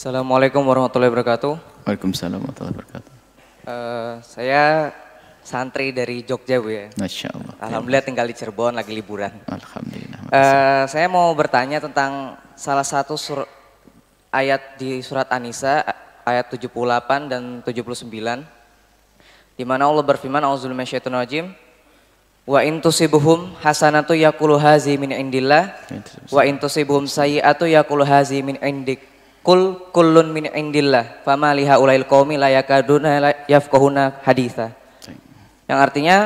Assalamualaikum warahmatullahi wabarakatuh. Waalaikumsalam warahmatullahi wabarakatuh. Eh, saya santri dari Jogja bu ya. Masya Allah. Alhamdulillah tinggal di Cirebon lagi liburan. Alhamdulillah. Eh, saya mau bertanya tentang salah satu sur ayat di surat An-Nisa ayat 78 dan 79 di mana Allah berfirman Auzubillahi minasyaitonir rajim Wa in tusibuhum hasanatu yaqulu hazi min indillah wa in tusibuhum sayyi'atu yaqulu hazi min indik kul kullun min indillah fama liha ulail qaumi la yakaduna yafqahuna haditha. Yang artinya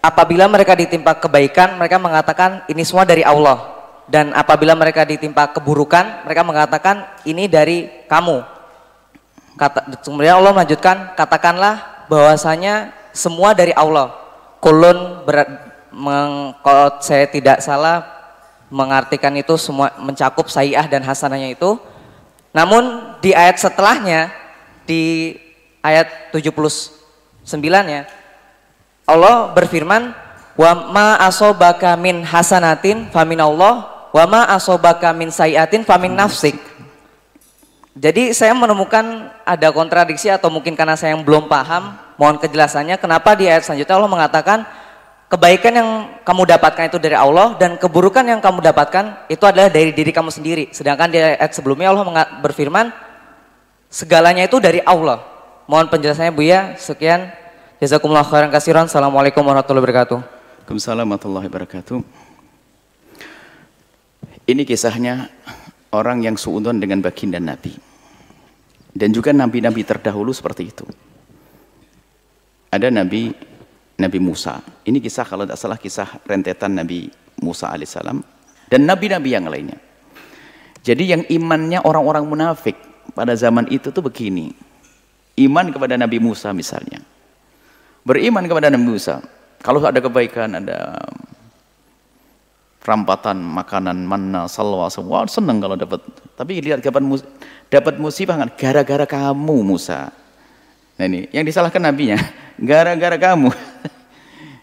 apabila mereka ditimpa kebaikan mereka mengatakan ini semua dari Allah. Dan apabila mereka ditimpa keburukan mereka mengatakan ini dari kamu. Kata kemudian Allah melanjutkan katakanlah bahwasanya semua dari Allah. Kulun ber, meng, kalau saya tidak salah mengartikan itu semua mencakup sayyah dan hasanahnya itu. Namun di ayat setelahnya di ayat 79 nya Allah berfirman wa ma asobaka min hasanatin famin Allah wa ma asobaka min sayiatin famin nafsik. Jadi saya menemukan ada kontradiksi atau mungkin karena saya yang belum paham mohon kejelasannya kenapa di ayat selanjutnya Allah mengatakan kebaikan yang kamu dapatkan itu dari Allah dan keburukan yang kamu dapatkan itu adalah dari diri kamu sendiri sedangkan di ayat sebelumnya Allah berfirman segalanya itu dari Allah mohon penjelasannya Bu ya sekian jazakumullah khairan kasiran assalamualaikum warahmatullahi wabarakatuh Waalaikumsalam warahmatullahi wabarakatuh. Ini kisahnya orang yang suudon dengan baginda Nabi. Dan juga nabi-nabi terdahulu seperti itu. Ada Nabi Nabi Musa. Ini kisah kalau tidak salah kisah rentetan Nabi Musa alaihissalam dan nabi-nabi yang lainnya. Jadi yang imannya orang-orang munafik pada zaman itu tuh begini. Iman kepada Nabi Musa misalnya. Beriman kepada Nabi Musa. Kalau ada kebaikan, ada rampatan makanan manna salwa semua senang kalau dapat. Tapi lihat kapan mus dapat musibah kan gara-gara kamu Musa. Nah ini yang disalahkan nabinya gara-gara kamu.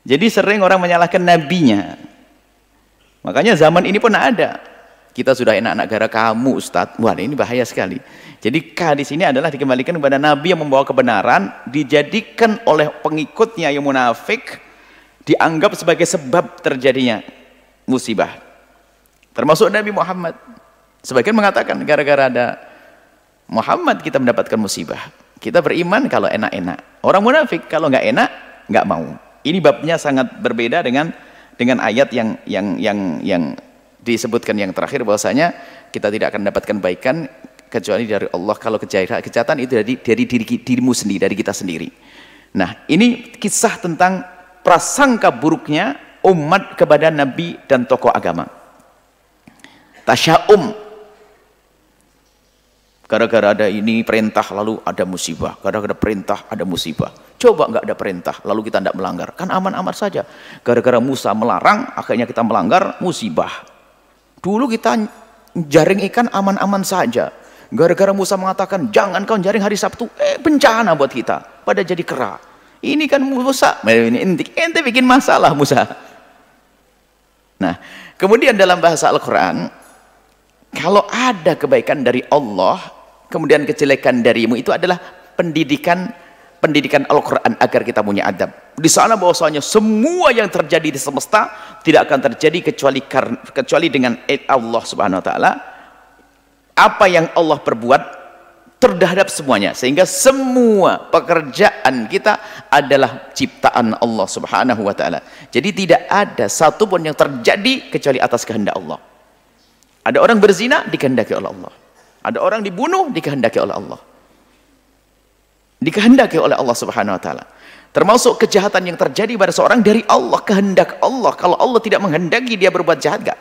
Jadi sering orang menyalahkan nabinya. Makanya zaman ini pun ada. Kita sudah enak-enak gara kamu Ustadz. Wah ini bahaya sekali. Jadi K di sini adalah dikembalikan kepada Nabi yang membawa kebenaran, dijadikan oleh pengikutnya yang munafik, dianggap sebagai sebab terjadinya musibah. Termasuk Nabi Muhammad. Sebagian mengatakan gara-gara ada Muhammad kita mendapatkan musibah. Kita beriman kalau enak-enak. Orang munafik kalau nggak enak nggak mau. Ini babnya sangat berbeda dengan dengan ayat yang yang yang yang disebutkan yang terakhir bahwasanya kita tidak akan mendapatkan baikan kecuali dari Allah kalau kejahatan, kejahatan itu dari dari diri dirimu sendiri dari kita sendiri. Nah, ini kisah tentang prasangka buruknya umat kepada nabi dan tokoh agama. Tasyaum Gara-gara ada ini perintah lalu ada musibah. Gara-gara perintah ada musibah. Coba nggak ada perintah lalu kita tidak melanggar. Kan aman-aman saja. Gara-gara Musa melarang akhirnya kita melanggar musibah. Dulu kita jaring ikan aman-aman saja. Gara-gara Musa mengatakan jangan kau jaring hari Sabtu. Eh bencana buat kita. Pada jadi kera. Ini kan Musa. Ini ente, ente bikin masalah Musa. Nah kemudian dalam bahasa Al-Quran. Kalau ada kebaikan dari Allah kemudian kejelekan darimu itu adalah pendidikan pendidikan Al-Quran agar kita punya adab. Di sana bahwasanya semua yang terjadi di semesta tidak akan terjadi kecuali kecuali dengan Allah subhanahu wa ta'ala. Apa yang Allah perbuat terhadap semuanya sehingga semua pekerjaan kita adalah ciptaan Allah subhanahu wa ta'ala. Jadi tidak ada satupun yang terjadi kecuali atas kehendak Allah. Ada orang berzina dikehendaki oleh Allah ada orang dibunuh dikehendaki oleh Allah. Dikehendaki oleh Allah Subhanahu wa taala. Termasuk kejahatan yang terjadi pada seorang dari Allah, kehendak Allah. Kalau Allah tidak menghendaki dia berbuat jahat gak?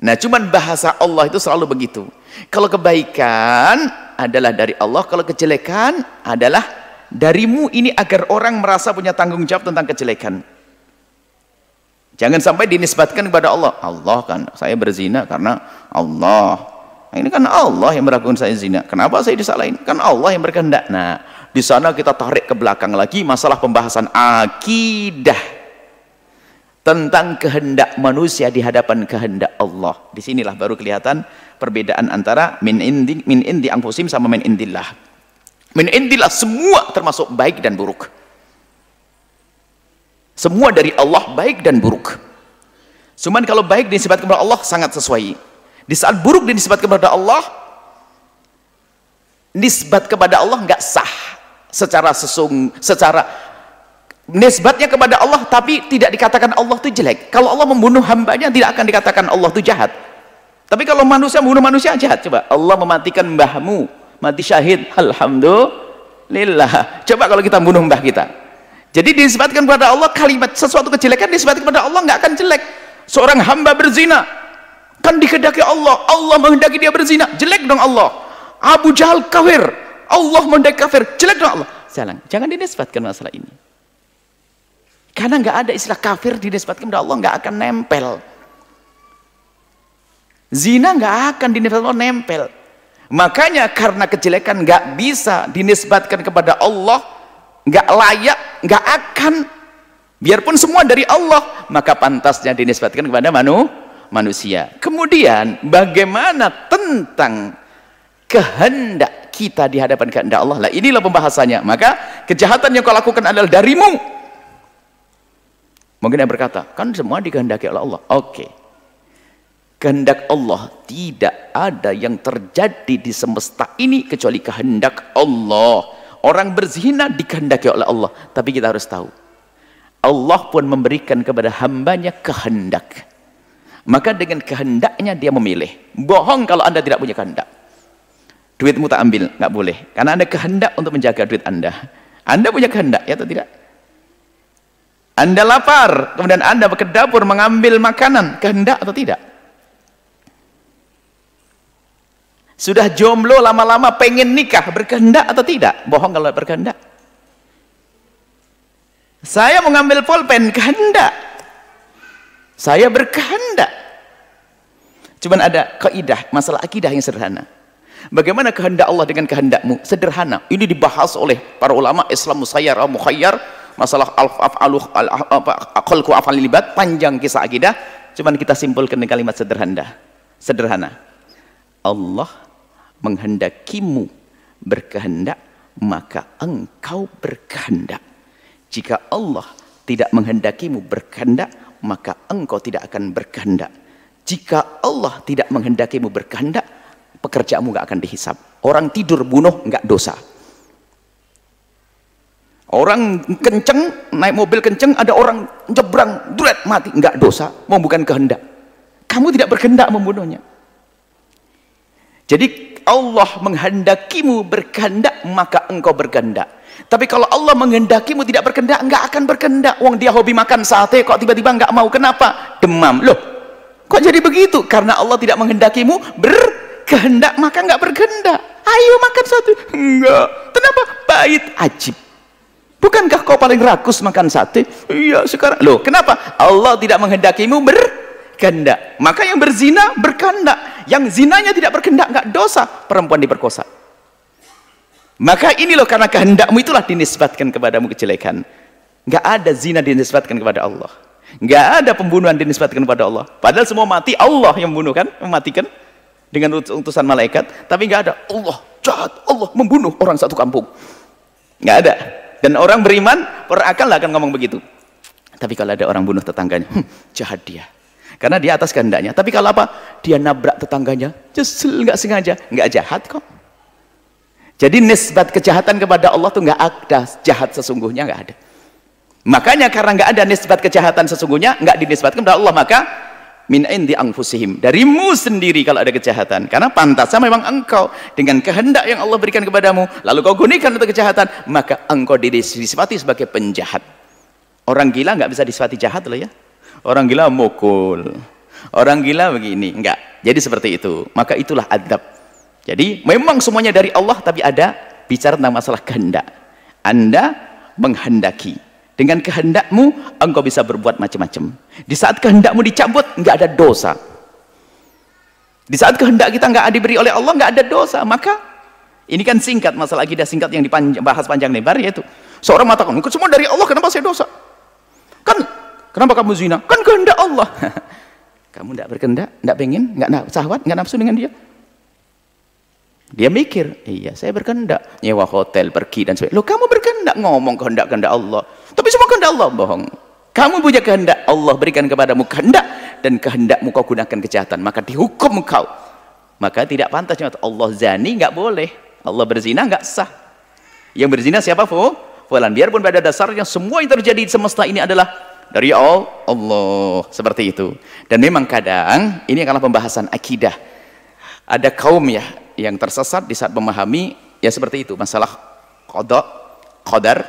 Nah, cuman bahasa Allah itu selalu begitu. Kalau kebaikan adalah dari Allah, kalau kejelekan adalah darimu ini agar orang merasa punya tanggung jawab tentang kejelekan. Jangan sampai dinisbatkan kepada Allah. Allah kan, saya berzina karena Allah ini kan Allah yang meragukan saya zina. Kenapa saya disalahin? Kan Allah yang berkehendak. Nah, di sana kita tarik ke belakang lagi masalah pembahasan akidah. tentang kehendak manusia di hadapan kehendak Allah. Di sinilah baru kelihatan perbedaan antara min indi min indi angfusim sama min indillah. Min indillah semua termasuk baik dan buruk. Semua dari Allah baik dan buruk. Cuman kalau baik dinisbatkan kepada Allah sangat sesuai. Di saat buruk dinisbatkan kepada Allah, nisbat kepada Allah nggak sah secara sesung, secara nisbatnya kepada Allah tapi tidak dikatakan Allah itu jelek. Kalau Allah membunuh hambanya tidak akan dikatakan Allah itu jahat. Tapi kalau manusia membunuh manusia jahat. Coba Allah mematikan mbahmu mati syahid. Alhamdulillah. Coba kalau kita membunuh mbah kita. Jadi disebutkan kepada Allah kalimat sesuatu kejelekan disebutkan kepada Allah nggak akan jelek. Seorang hamba berzina kan dikehendaki Allah. Allah menghendaki dia berzina. Jelek dong Allah. Abu Jahal kafir. Allah menghendaki kafir. Jelek dong Allah. Jangan jangan dinisbatkan masalah ini. Karena nggak ada istilah kafir dinisbatkan kepada Allah nggak akan nempel. Zina nggak akan dinisbatkan nempel. Makanya karena kejelekan nggak bisa dinisbatkan kepada Allah, nggak layak, nggak akan. Biarpun semua dari Allah, maka pantasnya dinisbatkan kepada manu, manusia. Kemudian bagaimana tentang kehendak kita di hadapan kehendak Allah? Lah inilah pembahasannya. Maka kejahatan yang kau lakukan adalah darimu Mungkin yang berkata, kan semua dikehendaki oleh Allah. Oke. Okay. Kehendak Allah tidak ada yang terjadi di semesta ini kecuali kehendak Allah. Orang berzina dikehendaki oleh Allah. Tapi kita harus tahu. Allah pun memberikan kepada hambanya kehendak. Maka dengan kehendaknya dia memilih. Bohong kalau anda tidak punya kehendak. Duitmu tak ambil, nggak boleh. Karena anda kehendak untuk menjaga duit anda. Anda punya kehendak, ya atau tidak? Anda lapar, kemudian Anda ke dapur mengambil makanan, kehendak atau tidak? Sudah jomblo lama-lama pengen nikah, berkehendak atau tidak? Bohong kalau berkehendak. Saya mengambil pulpen, kehendak. Saya berkehendak. Cuman ada kaidah, masalah akidah yang sederhana. Bagaimana kehendak Allah dengan kehendakmu? Sederhana. Ini dibahas oleh para ulama Islam musayyar, mukhayyar, masalah al-af'alu khalqu af'al libat panjang kisah akidah cuman kita simpulkan dengan kalimat sederhana sederhana Allah menghendakimu berkehendak maka engkau berkehendak jika Allah tidak menghendakimu berkehendak maka engkau tidak akan berkehendak jika Allah tidak menghendakimu berkehendak pekerjaanmu gak akan dihisap orang tidur bunuh nggak dosa Orang kenceng, naik mobil kenceng, ada orang nyebrang, duret, mati. Enggak dosa, mau bukan kehendak. Kamu tidak berkehendak membunuhnya. Jadi Allah menghendakimu berkehendak, maka engkau berkehendak. Tapi kalau Allah menghendakimu tidak berkehendak, enggak akan berkehendak. Wong dia hobi makan sate, kok tiba-tiba enggak mau. Kenapa? Demam. Loh, kok jadi begitu? Karena Allah tidak menghendakimu berkehendak, maka enggak berkehendak. Ayo makan sate. Enggak. Kenapa? Bait ajib. Bukankah kau paling rakus makan sate? Iya sekarang. Loh kenapa? Allah tidak menghendakimu berkehendak. Maka yang berzina berkehendak. Yang zinanya tidak berkehendak nggak dosa. Perempuan diperkosa. Maka ini loh karena kehendakmu itulah dinisbatkan kepadamu kejelekan. Nggak ada zina dinisbatkan kepada Allah. Nggak ada pembunuhan dinisbatkan kepada Allah. Padahal semua mati Allah yang membunuh kan, mematikan dengan utusan malaikat. Tapi nggak ada Allah jahat, Allah membunuh orang satu kampung. Nggak ada. Dan orang beriman berakal akan ngomong begitu. Tapi kalau ada orang bunuh tetangganya, hm, jahat dia. Karena dia atas kehendaknya. Tapi kalau apa? Dia nabrak tetangganya, justru nggak sengaja, nggak jahat kok. Jadi nisbat kejahatan kepada Allah tuh nggak ada jahat sesungguhnya nggak ada. Makanya karena nggak ada nisbat kejahatan sesungguhnya, nggak dinisbatkan kepada Allah, maka min indi anfusihim darimu sendiri kalau ada kejahatan karena pantasnya memang engkau dengan kehendak yang Allah berikan kepadamu lalu kau gunakan untuk kejahatan maka engkau disifati sebagai penjahat orang gila nggak bisa disifati jahat loh ya orang gila mukul orang gila begini enggak jadi seperti itu maka itulah adab jadi memang semuanya dari Allah tapi ada bicara tentang masalah kehendak anda menghendaki dengan kehendakmu, engkau bisa berbuat macam-macam. Di saat kehendakmu dicabut, nggak ada dosa. Di saat kehendak kita nggak diberi oleh Allah, nggak ada dosa. Maka ini kan singkat masalah akidah singkat yang dibahas panjang lebar yaitu seorang mengatakan, semua dari Allah, kenapa saya dosa? Kan Kenapa kamu zina? Kan kehendak Allah. kamu tidak berkehendak, tidak pengen, nggak sahwat, nggak nafsu dengan dia. Dia mikir, iya saya berkehendak. Nyewa hotel, pergi dan sebagainya. Loh kamu berkehendak ngomong kehendak-kehendak Allah. Tapi semua kehendak Allah, bohong. Kamu punya kehendak, Allah berikan kepadamu kehendak dan kehendakmu kau gunakan kejahatan, maka dihukum kau. Maka tidak pantas Allah zani nggak boleh. Allah berzina nggak sah. Yang berzina siapa, Fu? Fulan. Biarpun pada dasarnya semua yang terjadi di semesta ini adalah dari Allah. Seperti itu. Dan memang kadang ini adalah pembahasan akidah. Ada kaum ya yang tersesat di saat memahami ya seperti itu. Masalah kodok kodar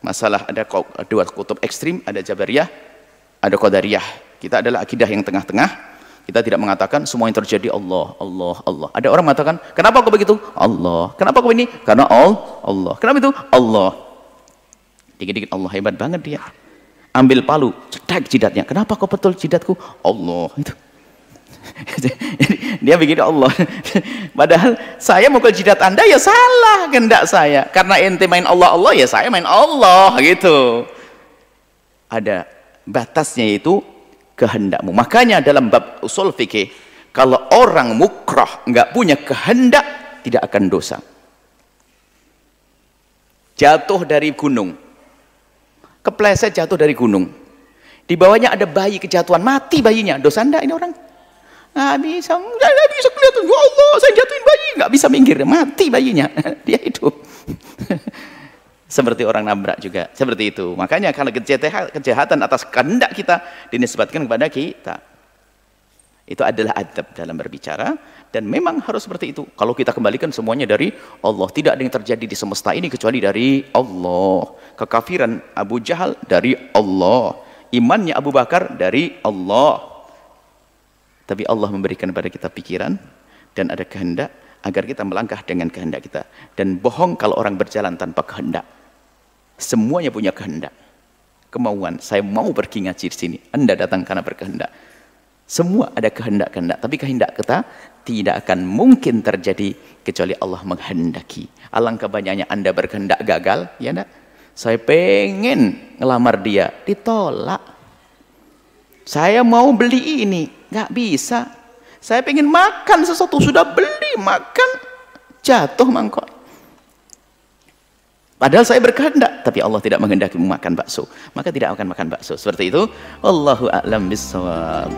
masalah ada dua kutub ekstrim ada jabariyah ada kodariyah kita adalah akidah yang tengah-tengah. Kita tidak mengatakan semua yang terjadi Allah Allah Allah. Ada orang mengatakan kenapa kau begitu? Allah. Kenapa kau ini? Karena Allah Allah. Kenapa itu? Allah. Dikit-dikit Allah hebat banget dia ambil palu cedak jidatnya. Kenapa kau betul jidatku? Allah itu. Dia begitu Allah. Padahal saya ke jidat anda ya salah kehendak saya. Karena ente main Allah Allah ya saya main Allah gitu. Ada batasnya itu kehendakmu. Makanya dalam bab usul fikih kalau orang mukrah nggak punya kehendak tidak akan dosa. Jatuh dari gunung kepleset jatuh dari gunung. Di bawahnya ada bayi kejatuhan mati bayinya. Dosa anda ini orang? Nggak bisa nggak bisa kelihatan. Ya Allah saya jatuhin bayi. Nggak bisa minggir mati bayinya. Dia hidup. Seperti orang nabrak juga seperti itu. Makanya kalau kejahatan atas kehendak kita dinisbatkan kepada kita itu adalah adab dalam berbicara dan memang harus seperti itu kalau kita kembalikan semuanya dari Allah tidak ada yang terjadi di semesta ini kecuali dari Allah kekafiran Abu Jahal dari Allah imannya Abu Bakar dari Allah tapi Allah memberikan kepada kita pikiran dan ada kehendak agar kita melangkah dengan kehendak kita. Dan bohong kalau orang berjalan tanpa kehendak. Semuanya punya kehendak. Kemauan, saya mau pergi ngaji di sini. Anda datang karena berkehendak. Semua ada kehendak-kehendak. Tapi kehendak kita tidak akan mungkin terjadi kecuali Allah menghendaki. Alangkah banyaknya Anda berkehendak gagal, ya enggak? Saya pengen ngelamar dia, ditolak. Saya mau beli ini, nggak bisa saya pengen makan sesuatu sudah beli makan jatuh mangkok padahal saya berkehendak tapi Allah tidak menghendaki makan bakso maka tidak akan makan bakso seperti itu Allahu a'lam bissawab